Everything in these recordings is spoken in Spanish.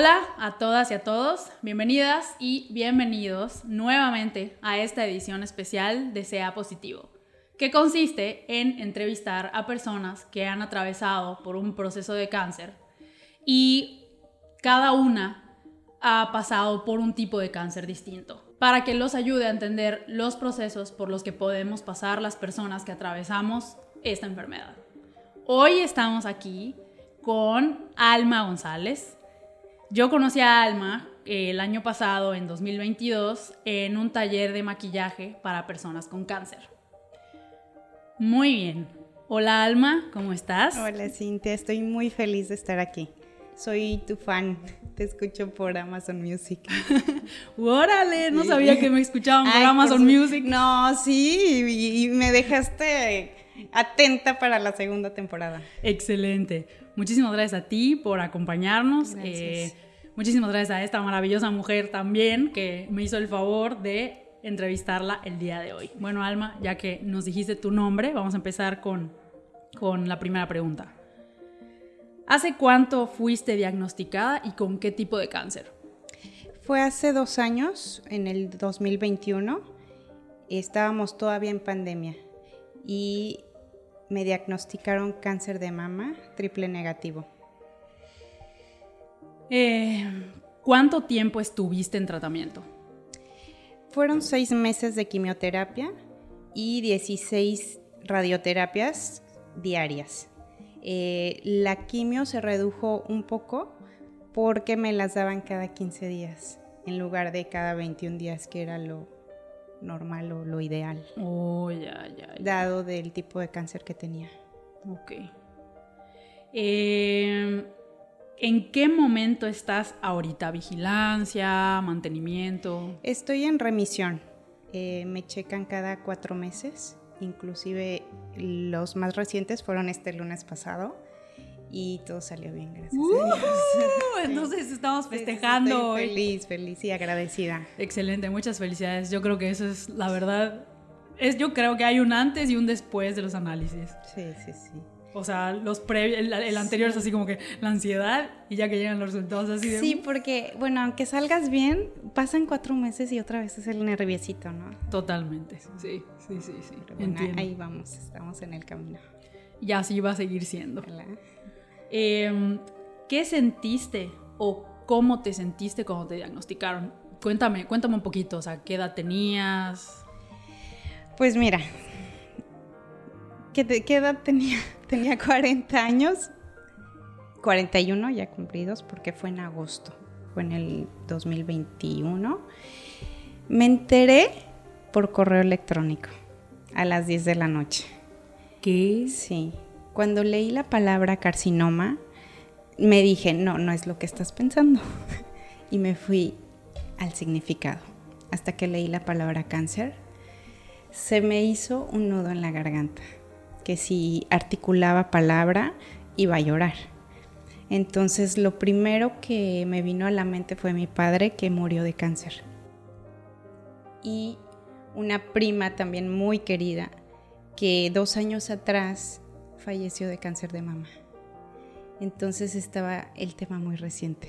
Hola a todas y a todos, bienvenidas y bienvenidos nuevamente a esta edición especial de Sea Positivo, que consiste en entrevistar a personas que han atravesado por un proceso de cáncer y cada una ha pasado por un tipo de cáncer distinto, para que los ayude a entender los procesos por los que podemos pasar las personas que atravesamos esta enfermedad. Hoy estamos aquí con Alma González. Yo conocí a Alma eh, el año pasado, en 2022, en un taller de maquillaje para personas con cáncer. Muy bien. Hola Alma, ¿cómo estás? Hola Cintia, estoy muy feliz de estar aquí. Soy tu fan, te escucho por Amazon Music. ¡Órale! No sabía que me escuchaban por Amazon Music. No, sí, y, me dejaste atenta para la segunda temporada. Excelente. Muchísimas gracias a ti por acompañarnos. Eh, muchísimas gracias a esta maravillosa mujer también que me hizo el favor de entrevistarla el día de hoy. Bueno, Alma, ya que nos dijiste tu nombre, vamos a empezar con, con la primera pregunta. ¿Hace cuánto fuiste diagnosticada y con qué tipo de cáncer? Fue hace dos años, en el 2021. Estábamos todavía en pandemia y me diagnosticaron cáncer de mama triple negativo. Eh, ¿Cuánto tiempo estuviste en tratamiento? Fueron seis meses de quimioterapia y 16 radioterapias diarias. Eh, la quimio se redujo un poco porque me las daban cada 15 días en lugar de cada 21 días que era lo, normal o lo ideal. Oh, ya, ya, Dado del tipo de cáncer que tenía. Ok. Em, ¿En qué momento estás ahorita? ¿Vigilancia? ¿Mantenimiento? Estoy en remisión. Eh, me checan cada cuatro meses. Inclusive los más recientes fueron este lunes pasado y todo salió bien, gracias a Dios. Entonces estamos festejando. feliz, feliz y agradecida. Excelente, muchas felicidades. Yo creo que eso es la verdad. Es, yo creo que hay un antes y un después de los análisis. Sí, sí, sí. O sea, los el, anterior es así como que la ansiedad y ya que llegan los resultados así de... Sí, porque, bueno, aunque salgas bien, pasan cuatro meses y otra vez es el nerviosito, ¿no? Totalmente, sí, sí, sí, sí. ahí vamos, estamos en el camino. Y así va a seguir siendo. Em, ¿Qué sentiste o cómo te sentiste cuando te diagnosticaron? Cuéntame, cuéntame un poquito, o sea, ¿qué edad tenías? Pues mira, ¿qué, qué edad tenía? Tenía 40 años, 41 ya cumplidos porque fue en agosto, fue en el 2021. Me enteré por correo electrónico a las 10 de la noche. ¿Qué? Sí, cuando leí la palabra carcinoma, me dije, no, no es lo que estás pensando. y me fui al significado. Hasta que leí la palabra cáncer, se me hizo un nudo en la garganta, que si articulaba palabra iba a llorar. Entonces lo primero que me vino a la mente fue mi padre que murió de cáncer. Y una prima también muy querida que dos años atrás falleció de cáncer de mama. Entonces estaba el tema muy reciente.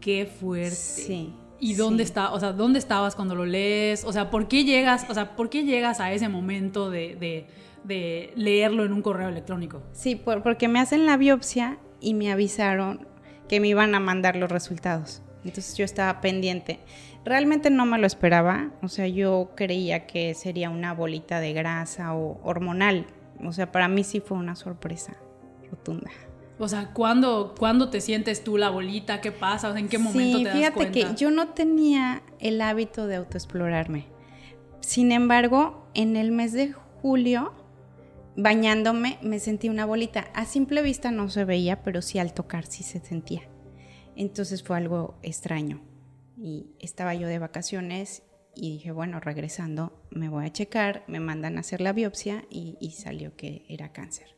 Qué fuerte. Sí. ¿Y dónde está, o sea, dónde estabas cuando lo lees? O sea, ¿por qué llegas, o sea, por qué llegas a ese momento de, leerlo en un correo electrónico? Sí, porque me hacen la biopsia y me avisaron que me iban a mandar los resultados. Entonces yo estaba pendiente. Realmente no me lo esperaba, o sea, yo creía que sería una bolita de grasa o hormonal, o sea, para mí sí fue una sorpresa rotunda. O sea, ¿cuándo, ¿cuándo te sientes tú la bolita? ¿Qué pasa? ¿En qué momento te das fíjate que yo no tenía el hábito de autoexplorarme. Sin embargo, en el mes de julio, bañándome, me sentí una bolita. A simple vista no se veía, pero sí al tocar sí se sentía. Entonces fue algo extraño. Y estaba yo de vacaciones y dije, bueno, regresando me voy a checar, me mandan a hacer la biopsia y, salió que era cáncer.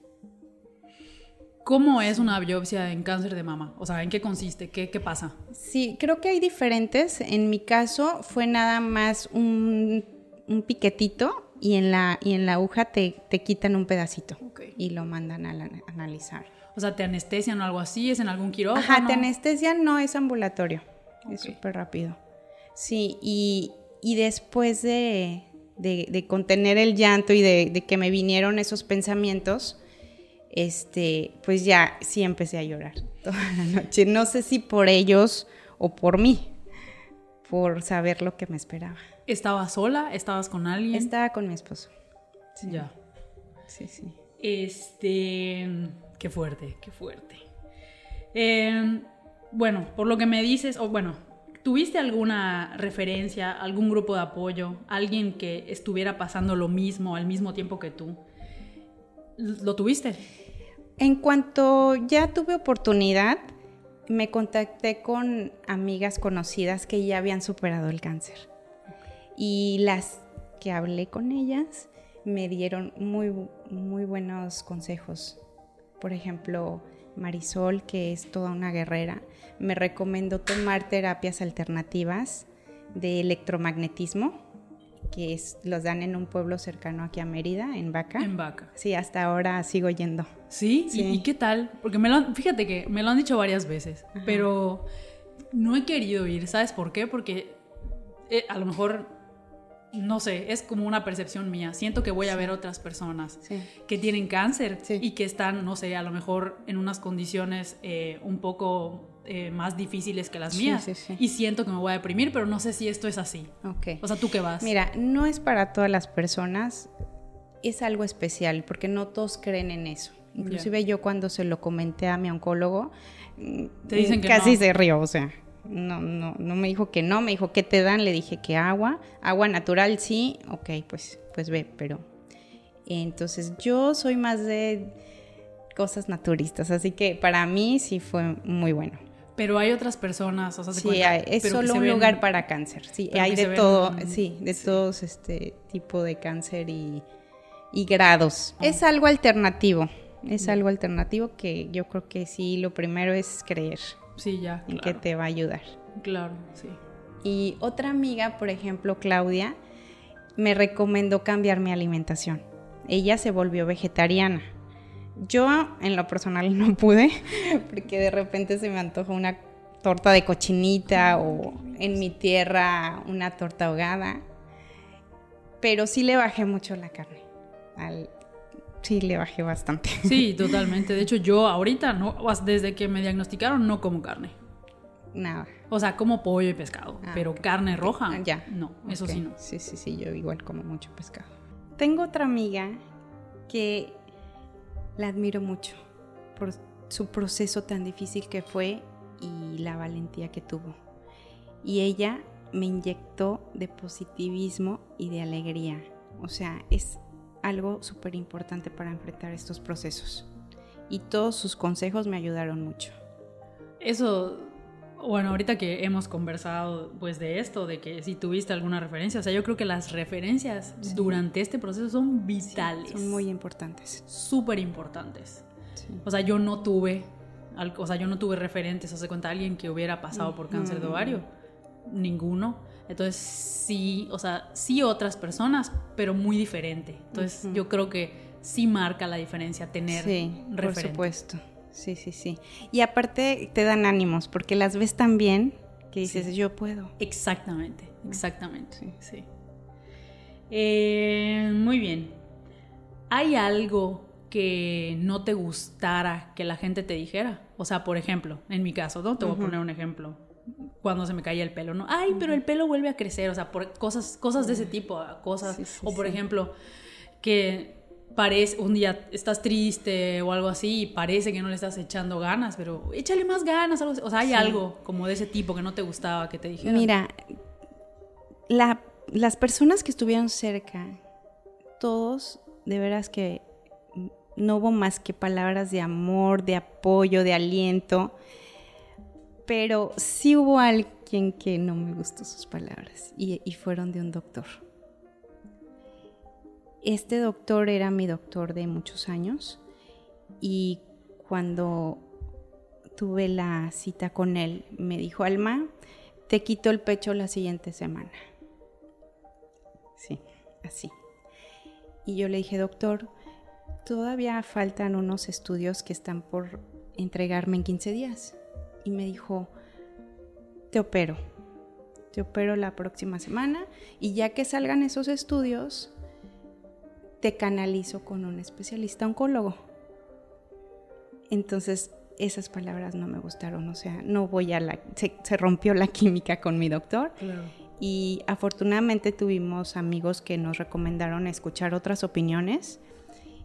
¿Cómo es una biopsia en cáncer de mama? O sea, ¿en qué consiste? ¿Qué, qué pasa? Sí, creo que hay diferentes. En mi caso fue nada más un, un piquetito y en la, y en la aguja te, te quitan un pedacito Ok. y lo mandan a la- analizar. O sea, te anestesian o algo así, es en algún quirófano. Ajá, te anestesian, no es ambulatorio. Es súper rápido. Sí, y, y después de, de- de contener el llanto y de, de que me vinieron esos pensamientos, este, pues ya sí empecé a llorar toda la noche. No sé si por ellos o por mí, por saber lo que me esperaba. ¿Estabas sola? ¿Estabas con alguien? Estaba con mi esposo. Ya. Sí, sí. Este, qué fuerte, qué fuerte. Eh, bueno, por lo que me dices, o bueno, ¿tuviste alguna referencia, algún grupo de apoyo, alguien que estuviera pasando lo mismo al mismo tiempo que tú? ¿Lo tuviste? En cuanto ya tuve oportunidad, me contacté con amigas conocidas que ya habían superado el cáncer. Y las que hablé con ellas me dieron muy, muy buenos consejos. Por ejemplo, Marisol, que es toda una guerrera, me recomendó tomar terapias alternativas de electromagnetismo, que es, los dan en un pueblo cercano aquí a Mérida, en Vaca. En vaca. Sí, hasta ahora sigo yendo. ¿Sí? ¿Y- Sí. ¿Y, qué tal? Porque me lo han- fíjate que me lo han dicho varias veces, pero no he querido ir. ¿Sabes por qué? Porque eh, a lo mejor, no sé, es como una percepción mía. Siento que voy a ver otras personas Sí. que tienen cáncer Sí. y que están, no sé, a lo mejor en unas condiciones eh, un poco eh, más difíciles que las Sí, mías. sí, sí. Y siento que me voy a deprimir, pero no sé si esto es así. O sea, ¿tú qué vas? Mira, no es para todas las personas, es algo especial porque no todos creen en eso. Inclusive yo cuando se lo comenté a mi oncólogo, mm, Te dicen que casi no. se rió, o sea, no, no, no me dijo que no, me dijo que te dan, le dije que agua, agua natural sí, ok, pues, pues ve, pero entonces yo soy más de cosas naturistas, así que para mí sí fue muy bueno. Pero hay otras personas, o sea, se Sí, hay- es pero solo un ven- lugar para cáncer. Sí, hay de ven- todo, sí, de sí. todos este tipo de cáncer y, y grados. Es algo alternativo. Es algo alternativo que yo creo que sí, lo primero es creer Sí, ya. Claro, que te va a ayudar. claro, sí. Y otra amiga, por ejemplo, Claudia, me recomendó cambiar mi alimentación. Ella se volvió vegetariana. Yo, en lo personal, no pude, porque de repente se me antoja una torta de cochinita o en mi tierra una torta ahogada. Pero sí le bajé mucho la carne. Al- Sí, le bajé bastante. Sí, totalmente. De hecho, yo ahorita, no, desde que me diagnosticaron, no como carne. Nada. O sea, como pollo y pescado, Ah, pero carne roja, Ah, ya. no, eso sí no. Sí, sí, sí, yo igual como mucho pescado. Tengo otra amiga que la admiro mucho por su proceso tan difícil que fue y la valentía que tuvo. Y ella me inyectó de positivismo y de alegría. O sea, es algo súper importante para enfrentar estos procesos. Y todos sus consejos me ayudaron mucho. Eso, bueno, ahorita que hemos conversado pues de esto, de que si tuviste alguna referencia, o sea, yo creo que las referencias Sí. durante este proceso son vitales. Son muy importantes. súper importantes. Sí. O sea, yo no tuve, o sea, yo no tuve referentes, o sea, cuenta alguien que hubiera pasado por cáncer de ovario, ninguno. Entonces, sí, o sea, sí otras personas, pero muy diferente. Entonces, yo creo que sí marca la diferencia tener Sí, por referentes. supuesto. Sí, sí, sí. Y aparte te dan ánimos porque las ves tan bien que dices, Sí. yo puedo. Exactamente, exactamente. Sí. Sí. Eh, muy bien. ¿Hay algo que no te gustara que la gente te dijera? O sea, por ejemplo, en mi caso, ¿no? Te voy a poner un ejemplo. Cuando se me caía el pelo, ¿no? Ay, pero el pelo vuelve a crecer. O sea, por cosas, cosas de ese tipo, cosas. Sí, sí, o por sí. ejemplo, que parece, un día estás triste o algo así y parece que no le estás echando ganas, pero échale más ganas. Algo así. O sea, hay algo como de ese tipo que no te gustaba que te dijeran. Mira, la- las personas que estuvieron cerca, todos, de veras que no hubo más que palabras de amor, de apoyo, de aliento, pero sí hubo alguien que no me gustó sus palabras y, fueron de un doctor. Este doctor era mi doctor de muchos años y cuando tuve la cita con él me dijo, Alma, te quito el pecho la siguiente semana. Sí, así. Y yo le dije, doctor, todavía faltan unos estudios que están por entregarme en 15 días. Y me dijo, te opero. Te opero la próxima semana y ya que salgan esos estudios, te canalizo con un especialista oncólogo. Entonces, esas palabras no me gustaron, o sea, no voy a la... Se, rompió la química con mi doctor. Y afortunadamente tuvimos amigos que nos recomendaron escuchar otras opiniones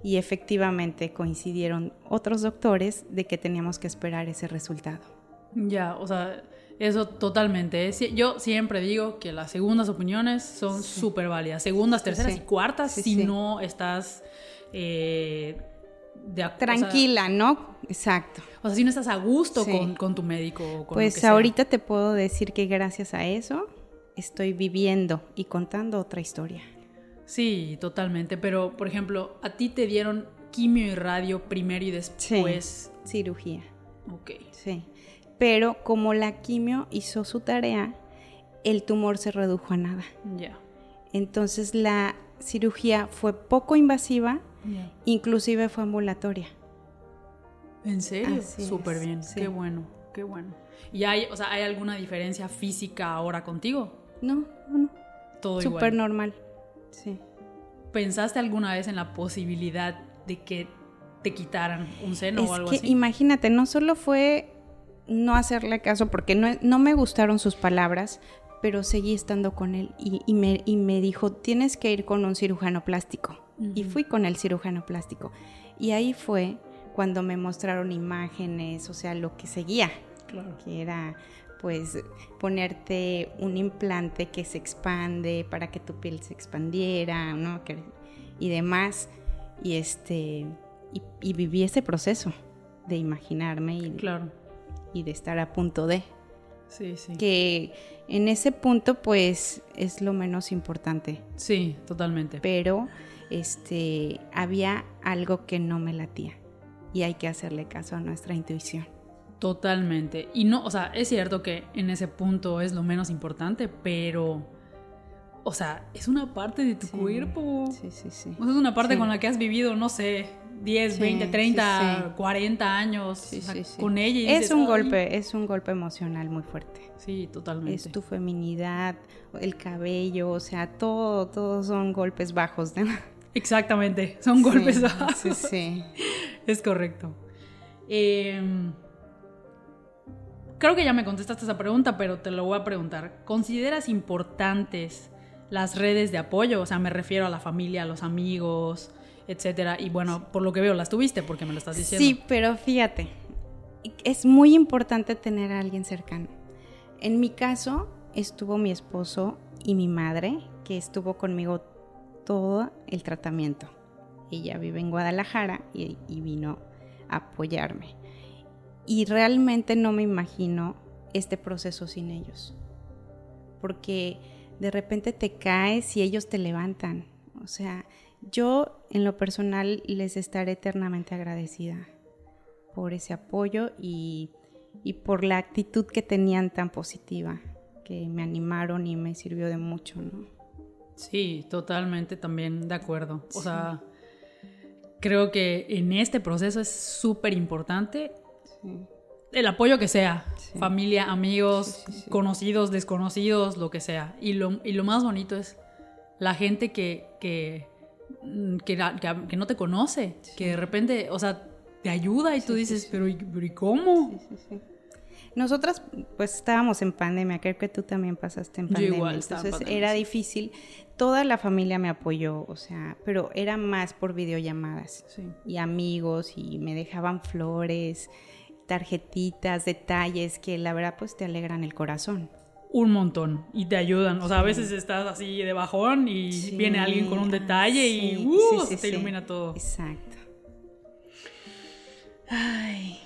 y efectivamente coincidieron otros doctores de que teníamos que esperar ese resultado. Ya, o sea, eso totalmente. Yo siempre digo que las segundas opiniones son súper válidas. Segundas, terceras y cuartas si no estás... Eh, Tranquila, ¿no? Exacto. O sea, si no estás a gusto con, tu médico. pues ahorita te puedo decir que gracias a eso estoy viviendo y contando otra historia. Sí, totalmente. Pero, por ejemplo, a ti te dieron quimio y radio primero y después. cirugía. Ok. Sí. Pero como la quimio hizo su tarea, el tumor se redujo a nada. Ya. Entonces la cirugía fue poco invasiva Inclusive fue ambulatoria. ¿En serio? Súper bien. Qué bueno, qué bueno. ¿Y hay, o sea, hay alguna diferencia física ahora contigo? No, no. Todo Súper normal. Sí. ¿Pensaste alguna vez en la posibilidad de que te quitaran un seno o algo que, así? Imagínate, no solo fue no hacerle caso porque no, no me gustaron sus palabras, pero seguí estando con él y, me, y me dijo, tienes que ir con un cirujano plástico y fui con el cirujano plástico. Y ahí fue cuando me mostraron imágenes, o sea, lo que seguía, que era pues ponerte un implante que se expande para que tu piel se expandiera, ¿no? y demás. Y este y, viví ese proceso de imaginarme y, claro. Y de estar a punto de. Sí, sí. Que en ese punto pues es lo menos importante. Sí, totalmente. Pero este, había algo que no me latía y hay que hacerle caso a nuestra intuición. Totalmente. Y no, o sea, es cierto que en ese punto es lo menos importante, pero, o sea, es una parte de tu cuerpo. Sí, sí, sí. O sea, es una parte con la que has vivido, no sé, 10, 20, 30, 40 años con ella. es un golpe, es un golpe emocional muy fuerte. Sí, totalmente. Es tu feminidad, el cabello, o sea, todo, todos son golpes bajos. ¿no? Exactamente, son golpes bajos. Sí, sí. es correcto. Em, creo que ya me contestaste esa pregunta, pero te lo voy a preguntar. ¿Consideras importantes las redes de apoyo? O sea, me refiero a la familia, a los amigos, etcétera. Y bueno, por lo que veo, las tuviste porque me lo estás diciendo. Sí, pero fíjate, es muy importante tener a alguien cercano. En mi caso, estuvo mi esposo y mi madre, que estuvo conmigo todo el tratamiento. Ella vive en Guadalajara y, vino a apoyarme. Y realmente no me imagino este proceso sin ellos. Porque de repente te caes y ellos te levantan. O sea, yo en lo personal les estaré eternamente agradecida por ese apoyo y, y, por la actitud que tenían tan positiva, que me animaron y me sirvió de mucho, ¿no? Sí, totalmente también de acuerdo. O sea, creo que en este proceso es súper importante el apoyo que sea, familia, amigos, conocidos, desconocidos, lo que sea. Y lo, y lo más bonito es la gente que, que, que, no te conoce, que de repente, o sea, te ayuda y tú dices, pero, pero ¿y cómo? Nosotras pues estábamos en pandemia, creo que tú también pasaste en pandemia, igual entonces era difícil. Toda la familia me apoyó, o sea, pero era más por videollamadas y amigos y me dejaban flores, tarjetitas, detalles que la verdad pues te alegran el corazón. Un montón y te ayudan, o sea, a veces estás así de bajón y viene alguien con un detalle y uh, te ilumina todo. Exacto. Ay,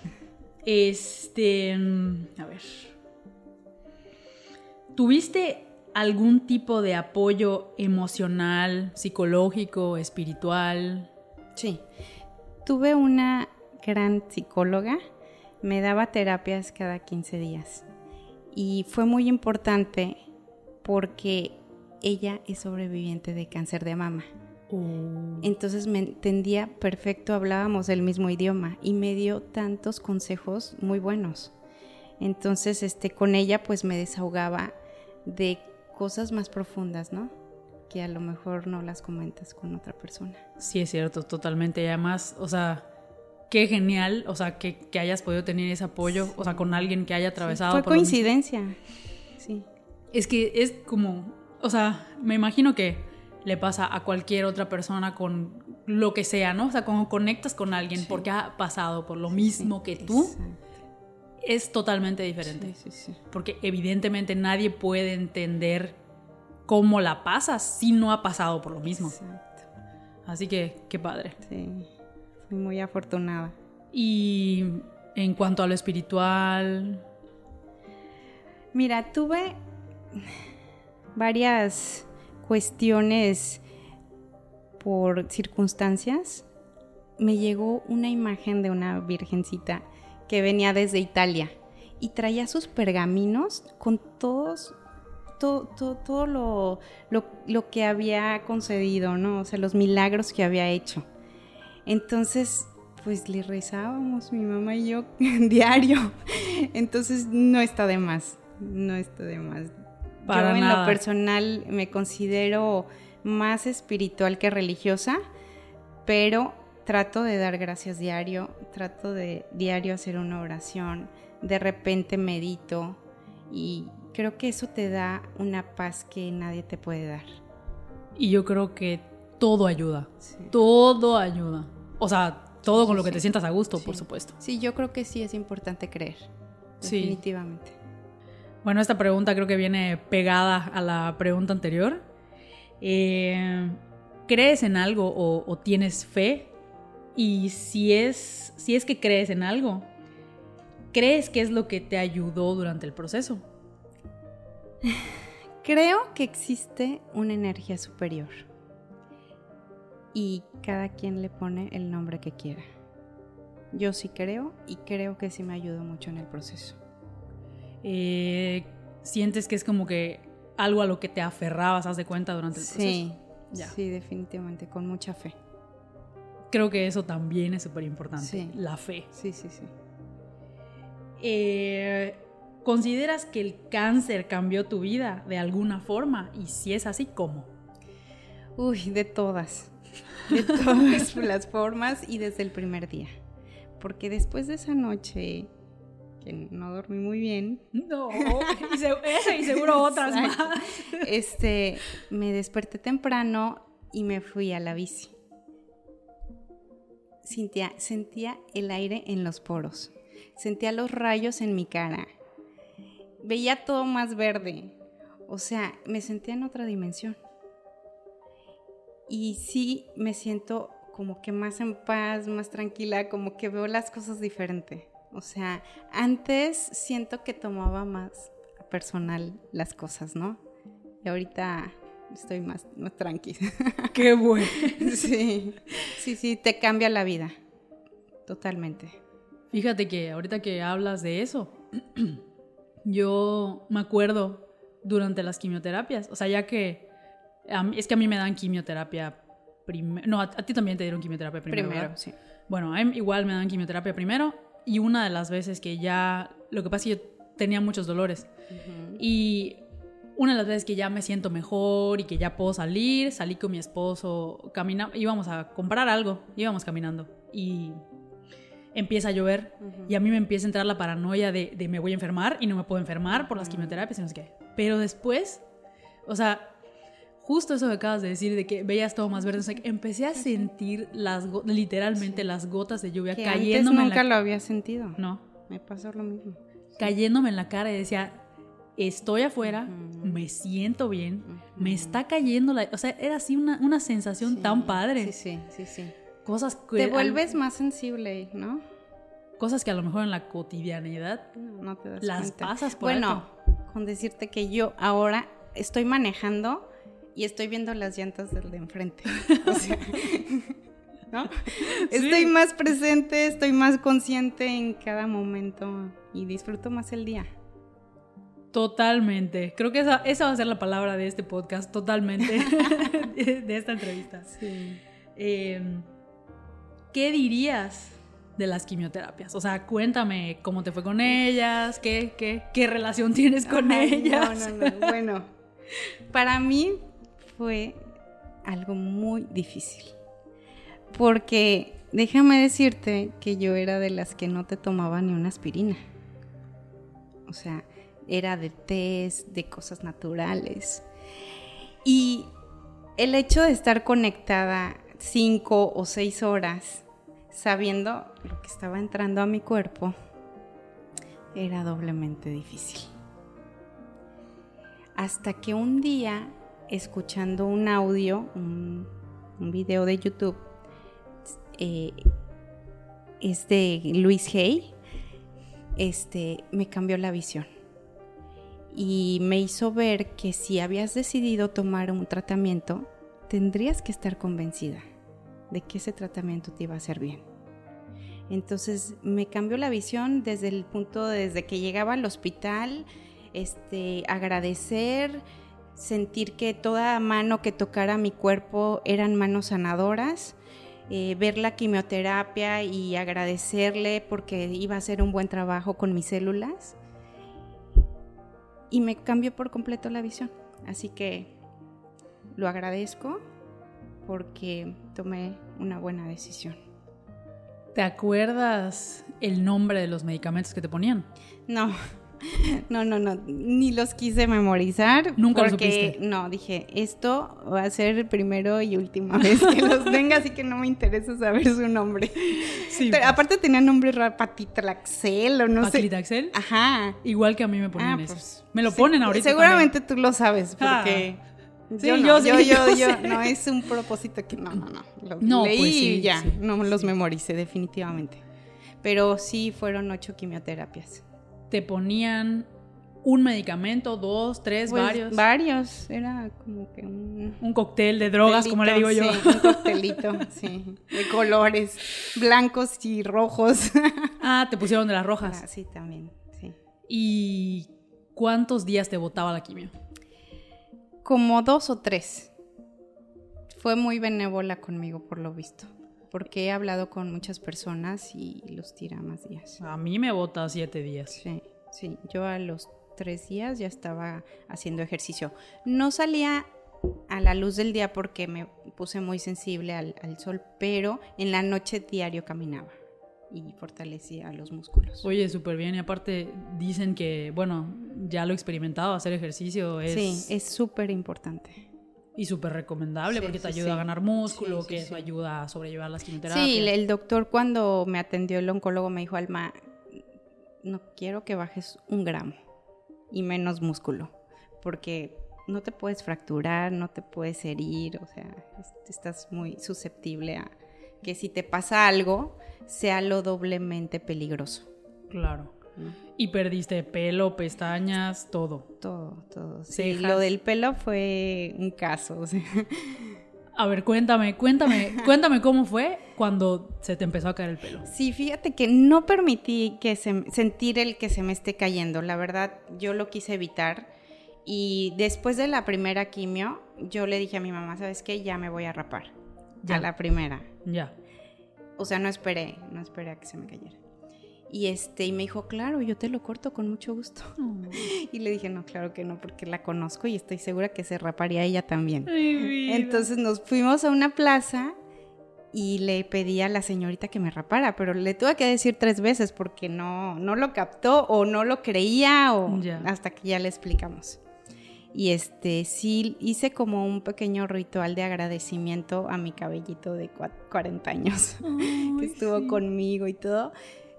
este, a ver. ¿Tuviste algún tipo de apoyo emocional, psicológico, espiritual? Sí. Tuve una gran psicóloga, me daba terapias cada 15 días y fue muy importante porque ella es sobreviviente de cáncer de mama Oh. Entonces me entendía perfecto, hablábamos el mismo idioma y me dio tantos consejos muy buenos. Entonces, este, con ella pues me desahogaba de cosas más profundas, ¿no? Que a lo mejor no las comentas con otra persona. Sí, es cierto, totalmente. Y además, o sea, qué genial, o sea, que, hayas podido tener ese apoyo, o sea, con alguien que haya atravesado. fue coincidencia, sí. Es que es como, o sea, me imagino que le pasa a cualquier otra persona con lo que sea, ¿no? O sea, cuando conectas con alguien porque ha pasado por lo mismo que tú, es totalmente diferente. Porque evidentemente nadie puede entender cómo la pasas si no ha pasado por lo mismo. Así que, qué padre. Sí, soy muy afortunada. Y en cuanto a lo espiritual. Mira, tuve varias cuestiones por circunstancias. Me llegó una imagen de una virgencita que venía desde Italia y traía sus pergaminos con todos todo, todo, lo, lo, que había concedido, ¿no? O sea, los milagros que había hecho. Entonces, pues le rezábamos mi mamá y yo diario. Entonces, no está de más, no está de más. Para yo en lo personal me considero más espiritual que religiosa, pero trato de dar gracias diario, trato de diario hacer una oración, de repente medito y creo que eso te da una paz que nadie te puede dar. Y yo creo que todo ayuda, todo ayuda. O sea, todo con lo que te sientas a gusto, por supuesto. Sí, yo creo que sí es importante creer, definitivamente. Bueno, esta pregunta creo que viene pegada a la pregunta anterior. Eh, ¿Crees en algo o tienes fe y si es, si es que crees en algo, ¿crees que es lo que te ayudó durante el proceso? Creo que existe una energía superior y cada quien le pone el nombre que quiera. Yo sí creo y creo que sí me ayudó mucho en el proceso. Eh, ¿Sientes que es como que algo a lo que te aferrabas, haz de cuenta, durante el proceso? Sí, sí, definitivamente, con mucha fe creo que eso también es súper importante, la fe. Sí, sí, sí. Eh, ¿Consideras que el cáncer cambió tu vida de alguna forma? Y si es así, ¿cómo? Uy, de todas. De todas las formas y desde el primer día. Porque después de esa noche que no dormí muy bien. No, y, y seguro otras más. Este, me desperté temprano y me fui a la bici sentía, el aire en los poros, sentía los rayos en mi cara, veía todo más verde, o sea, me sentía en otra dimensión. Y sí me siento como que más en paz, más tranquila, como que veo las cosas diferente. O sea, antes siento que tomaba más personal las cosas, ¿no? Y ahorita estoy más, más tranquila. Qué bueno. Sí, sí, sí, te cambia la vida. Totalmente. Fíjate que ahorita que hablas de eso, yo me acuerdo durante las quimioterapias, o sea, ya que es que a mí me dan quimioterapia primero, no, a, ti también te dieron quimioterapia primero. Primero, sí. Bueno, a mí igual me dan quimioterapia primero y una de las veces que ya, lo que pasa es que yo tenía muchos dolores y una de las veces que ya me siento mejor y que ya puedo salir, salí con mi esposo, caminamos, íbamos a comprar algo, íbamos caminando y empieza a llover y a mí me empieza a entrar la paranoia de, me voy a enfermar y no me puedo enfermar por las quimioterapias y no sé qué. Pero después, o sea, justo eso que acabas de decir, de que veías todo más verde, o sea, empecé a sentir las literalmente las gotas de lluvia cayéndome. nunca lo había sentido. No. Me pasó lo mismo. Cayéndome en la cara y decía, estoy afuera, me siento bien, me está cayendo la... O sea, era así una, una sensación tan padre. Sí, sí, sí, sí. Cosas que... Te vuelves más sensible, ¿no? Cosas que a lo mejor en la cotidianidad no, te das las pasas por Bueno, con decirte que yo ahora estoy manejando y estoy viendo las llantas del de enfrente. O sea, ¿no? Estoy más presente, estoy más consciente en cada momento y disfruto más el día. Totalmente. Creo que esa, esa va a ser la palabra de este podcast, totalmente, de, de esta entrevista. Sí. Eh, ¿Qué dirías de las quimioterapias? O sea, cuéntame cómo te fue con ellas, qué, qué, qué relación tienes con Ay, ellas. No, no, no. Bueno, para mí fue algo muy difícil. Porque déjame decirte que yo era de las que no te tomaba ni una aspirina. O sea, era de test, de cosas naturales. Y el hecho de estar conectada cinco o seis horas sabiendo lo que estaba entrando a mi cuerpo era doblemente difícil. Hasta que un día, escuchando un audio, un, video de YouTube, eh, es Luis Hay, este, me cambió la visión. Y me hizo ver que si habías decidido tomar un tratamiento, tendrías que estar convencida de que ese tratamiento te iba a hacer bien. Entonces me cambió la visión desde el punto desde que llegaba al hospital, este, agradecer, sentir que toda mano que tocara mi cuerpo eran manos sanadoras, eh, ver la quimioterapia y agradecerle porque iba a hacer un buen trabajo con mis células. Y me cambió por completo la visión. Así que lo agradezco porque tomé una buena decisión. ¿Te acuerdas el nombre de los medicamentos que te ponían? No, no, no, no, ni los quise memorizar. Nunca porque, supiste. No, dije, esto va a ser el primero y última vez que los tenga, así que no me interesa saber su nombre. Sí. Pero aparte tenía nombre Patitlaxel o no sé. ¿Paclitaxel? Ajá. Igual que a mí me ponían Ah, eso. pues, me lo sí, ponen ahorita. Seguramente tú lo sabes, Ah. porque. Sí, yo, no, yo sí, yo, yo, sé. no es un propósito que no, no, no. No, leí pues sí, y ya, no los memoricé definitivamente. Pero sí fueron ocho quimioterapias. Te ponían un medicamento, dos, tres, Pues, varios. Varios, era como que un... un cóctel de drogas, como le digo yo. Sí, un coctelito, sí, de colores, blancos y rojos. ah, te pusieron de las rojas. Ah, sí, también, sí. ¿Y cuántos días te botaba la quimio? Como dos o tres. Fue muy benévola conmigo, por lo visto. Porque he hablado con muchas personas y los tira más días. A mí me bota siete días. Sí, sí. Yo a los tres días ya estaba haciendo ejercicio. No salía a la luz del día porque me puse muy sensible al, al sol, pero en la noche diario caminaba y fortalecía los músculos. Oye, súper bien. Y aparte dicen que, bueno, ya lo he experimentado, hacer ejercicio es, Sí, es súper importante. Y súper recomendable Sí, porque te sí, ayuda a ganar músculo, que eso ayuda a sobrellevar las quimioterapias. Sí, el doctor cuando me atendió el oncólogo me dijo, Alma, no quiero que bajes un gramo y menos músculo, porque no te puedes fracturar, no te puedes herir, o sea, es- estás muy susceptible a que si te pasa algo, sea lo doblemente peligroso. Claro. ¿No? Y perdiste pelo, pestañas, todo. Todo, todo. Sí, Cejas. lo del pelo fue un caso. o sea. A ver, cuéntame, cuéntame, cuéntame cómo fue cuando se te empezó a caer el pelo. Sí, fíjate que no permití que se, sentir el que se me esté cayendo. La verdad, yo lo quise evitar. Y después de la primera quimio, yo le dije a mi mamá, ¿sabes qué? Ya me voy a rapar. Ya. A la primera. Ya. O sea, no esperé, no esperé a que se me cayera. Y este, y me dijo, claro, yo te lo corto con mucho gusto. Y le dije, no, claro que no, porque la conozco y estoy segura que se raparía ella también. Ay. Entonces nos fuimos a una plaza y le pedí a la señorita que me rapara, pero le tuve que decir tres veces porque no, no lo captó o no lo creía o hasta que ya le explicamos. Y este sí hice como un pequeño ritual de agradecimiento a mi cabellito de cua- 40 años Ay, que estuvo sí. conmigo y todo.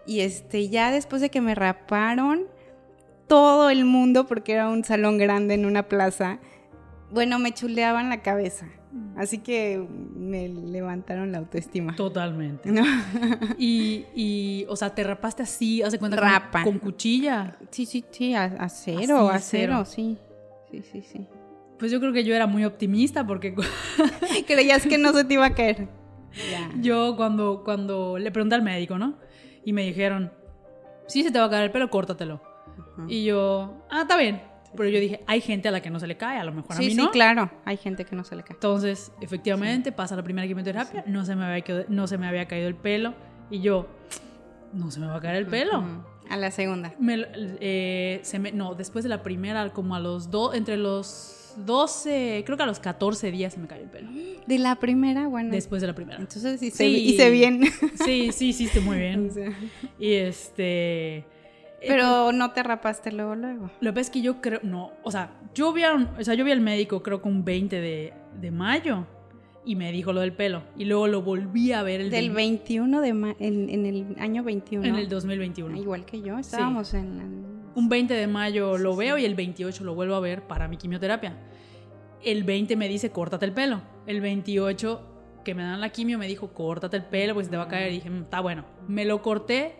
Y este ya después de que me raparon todo el mundo porque era un salón grande en una plaza, bueno, me chuleaban la cabeza. Así que me levantaron la autoestima. Totalmente. ¿No? Y, y, o sea, te rapaste así, hace cuenta con- Rapan. con, cuchilla. Sí, sí, sí, a, a cero, Así, a cero. cero, sí. Sí, sí, sí. Pues yo creo que yo era muy optimista porque Creías que no se te iba a caer. Ya. yo cuando, cuando le pregunté al médico, ¿no? Y me dijeron, sí se te va a caer el pelo, córtatelo. Y yo, ah, está bien. Pero yo dije, hay gente a la que no se le cae, a lo mejor a mí no. sí, claro. Hay gente que no se le cae. Entonces, efectivamente, pasa la primera quimioterapia, no, se me había caído, no se me había caído el pelo. Y yo, no se me va a caer el pelo. A la segunda. Me eh, se me- no, después de la primera, como a los dos, entre los 12, creo que a los 14 días se me cayó el pelo. De la primera, bueno. Después de la primera. Entonces sí, Sí. hice bien. Sí, sí, hiciste muy bien. O sea, Y este... eh, Pero no te rapaste luego, luego. Lo que pasa es que yo creo, no, o sea, yo vi, a un- o sea, yo vi al médico creo que un 20 de, de mayo y me dijo lo del pelo. Y luego lo volví a ver el Del 20 21 de ma en, en el año 21. en el 2021. Ah, Igual que yo, estábamos en la- Un 20 de mayo lo veo y el 28 lo vuelvo a ver para mi quimioterapia. El 20 me dice, córtate el pelo. El 28 que me dan la quimio me dijo, córtate el pelo, pues te va a caer. Y dije, "Mm, está bueno. Me lo corté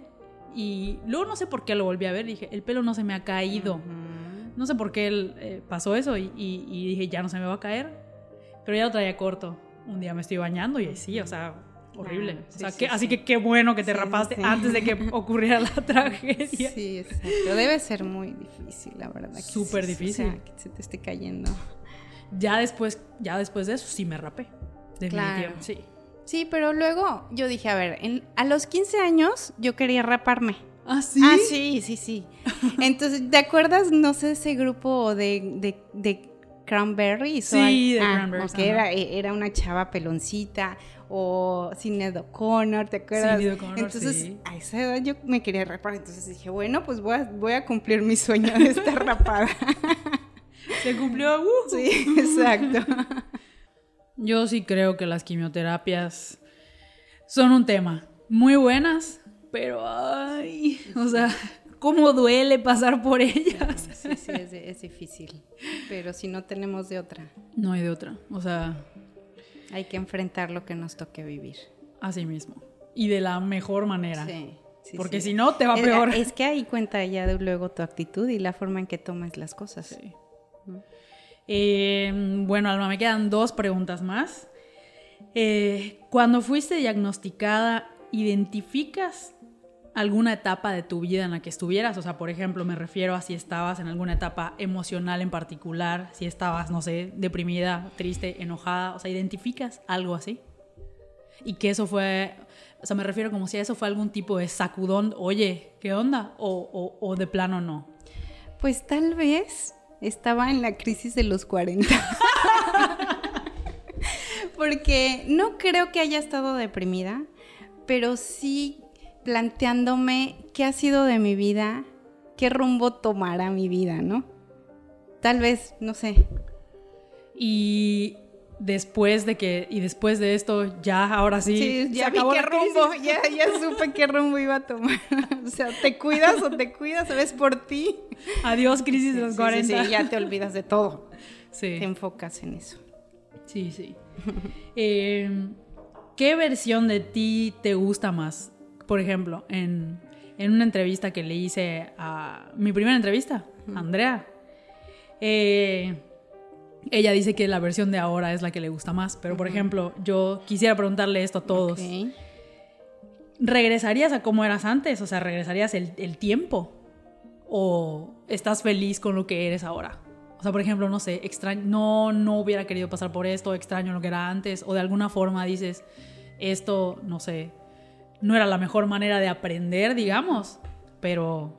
y luego no sé por qué lo volví a ver. Dije, el pelo no se me ha caído. No sé por qué él, eh, pasó eso y, y- y dije, ya no se me va a caer. Pero ya lo traía corto. Un día me estoy bañando y ahí sí, o sea, horrible. Claro, o sí, sea, sí, que- así sí. que qué bueno que te rapaste antes de que ocurriera la tragedia. Sí, exacto. Debe ser muy difícil, la verdad. Súper difícil. O sea, que se te esté cayendo. Ya después, ya después de eso sí me rapé. Claro. sí. Sí, pero luego yo dije, a ver, en- a los 15 años yo quería raparme. ¿Ah, sí? Ah, sí, sí, sí. Entonces, ¿te acuerdas, no sé, ese grupo de, de, de Cranberries? Sí, de ah, Cranberries, o que ajá. era, era una chava peloncita o Sinead O'Connor, ¿te acuerdas? Sinead O'Connor, Entonces, sí. a esa edad yo me quería rapar. Entonces dije, bueno, pues voy a, voy a cumplir mi sueño de estar rapada. Se cumplió. ¡uh! sí, exacto. Yo sí creo que las quimioterapias son un tema. Muy buenas, pero ay, o sea, cómo duele pasar por ellas. Sí, sí, es, es difícil. Pero si no tenemos de otra, No hay de otra. O sea, hay que enfrentar lo que nos toque vivir. así mismo. Y de la mejor manera. Sí. sí, Porque sí. si no, te va Es- peor. Es, que ahí cuenta ya de luego tu actitud y la forma en que tomas las cosas. Sí. Eh, bueno, Alma, me quedan dos preguntas más. Eh, cuando fuiste diagnosticada, ¿identificas alguna etapa de tu vida en la que estuvieras? O sea, por ejemplo, me refiero a si estabas en alguna etapa emocional en particular, si estabas, no sé, deprimida, triste, enojada. O sea, ¿identificas algo así? Y que eso fue, o sea, me refiero como si eso fue algún tipo de sacudón, oye, ¿qué onda? O, o- o de plano no. Pues tal vez estaba en la crisis de los 40. Porque no creo que haya estado deprimida, pero sí planteándome qué ha sido de mi vida, qué rumbo tomará mi vida, ¿no? Tal vez, no sé. Y después de que, y después de esto, ya ahora sí. Sí, se ya vi acabó qué rumbo, ya, ya supe qué rumbo iba a tomar. o sea, te cuidas o te cuidas, ¿sabes? Por ti. Adiós, crisis de los Sí, 40. sí, sí, ya te olvidas de todo. Sí, Te enfocas en eso. sí, sí. Eh, ¿Qué versión de ti te gusta más? Por ejemplo, en, en una entrevista que le hice a mi primera entrevista, Andrea. eh, ella dice que la versión de ahora es la que le gusta más, pero por ejemplo, yo quisiera preguntarle esto a todos. ¿Regresarías a cómo eras antes? O sea, ¿regresarías el, el tiempo? ¿O estás feliz con lo que eres ahora? O sea, por ejemplo, no sé, extraño, no, no hubiera querido pasar por esto, extraño lo que era antes, o de alguna forma dices, esto, no sé, no era la mejor manera de aprender, digamos, pero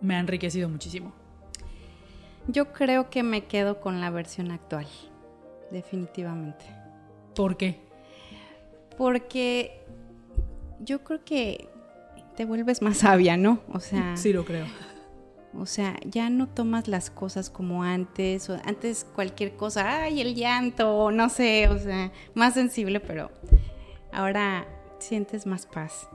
me ha enriquecido muchísimo. Yo creo que me quedo con la versión actual, definitivamente. ¿Por qué? Porque yo creo que te vuelves más sabia, ¿no? O sea, Sí, lo creo. o sea, ya no tomas las cosas como antes, o antes cualquier cosa, ay, el llanto, no sé, o sea, más sensible, pero ahora sientes más paz.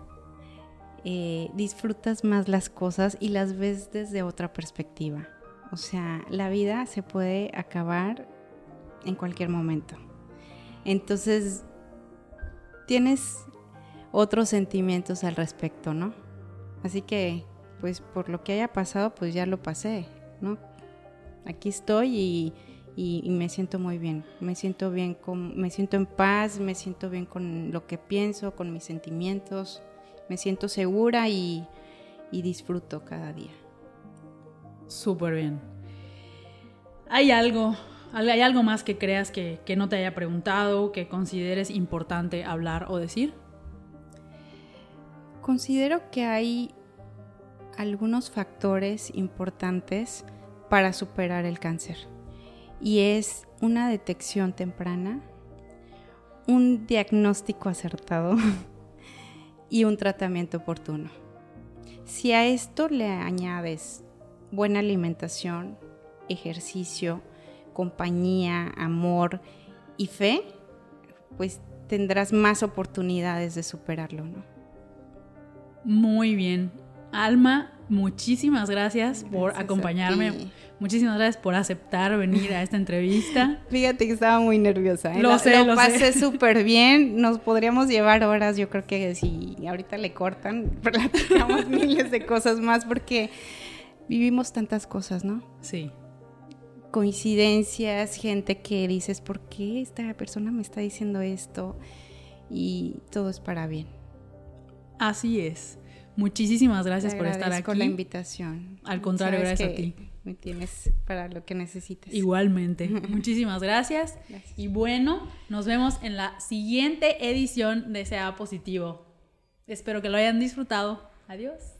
Eh, disfrutas más las cosas y las ves desde otra perspectiva. O sea, la vida se puede acabar en cualquier momento. Entonces, tienes otros sentimientos al respecto, ¿no? Así que, pues por lo que haya pasado, pues ya lo pasé, ¿no? Aquí estoy y, y- y me siento muy bien. Me siento bien, con, me siento en paz, me siento bien con lo que pienso, con mis sentimientos. Me siento segura y, y disfruto cada día. Súper bien. ¿Hay algo, hay algo más que creas que, que no te haya preguntado, que consideres importante hablar o decir? Considero que hay algunos factores importantes para superar el cáncer y es una detección temprana, un diagnóstico acertado y un tratamiento oportuno. Si a esto le añades buena alimentación, ejercicio, compañía, amor y fe, pues tendrás más oportunidades de superarlo, ¿no? Muy bien. Alma, muchísimas gracias, por acompañarme. Muchísimas gracias por aceptar venir a esta entrevista. Fíjate que estaba muy nerviosa. ¿eh? Lo, sé, lo, pasé súper bien. Nos podríamos llevar horas. Yo creo que si ahorita le cortan, platicamos miles de cosas más porque vivimos tantas cosas, ¿no? Sí. Coincidencias, gente que dices, ¿por qué esta persona me está diciendo esto? Y todo es para bien. Así es. Muchísimas gracias por estar aquí. por la invitación. Al contrario, gracias a ti. Me tienes para lo que necesites. Igualmente. Muchísimas gracias. Y bueno, nos vemos en la siguiente edición de Sea Positivo. Espero que lo hayan disfrutado. Adiós.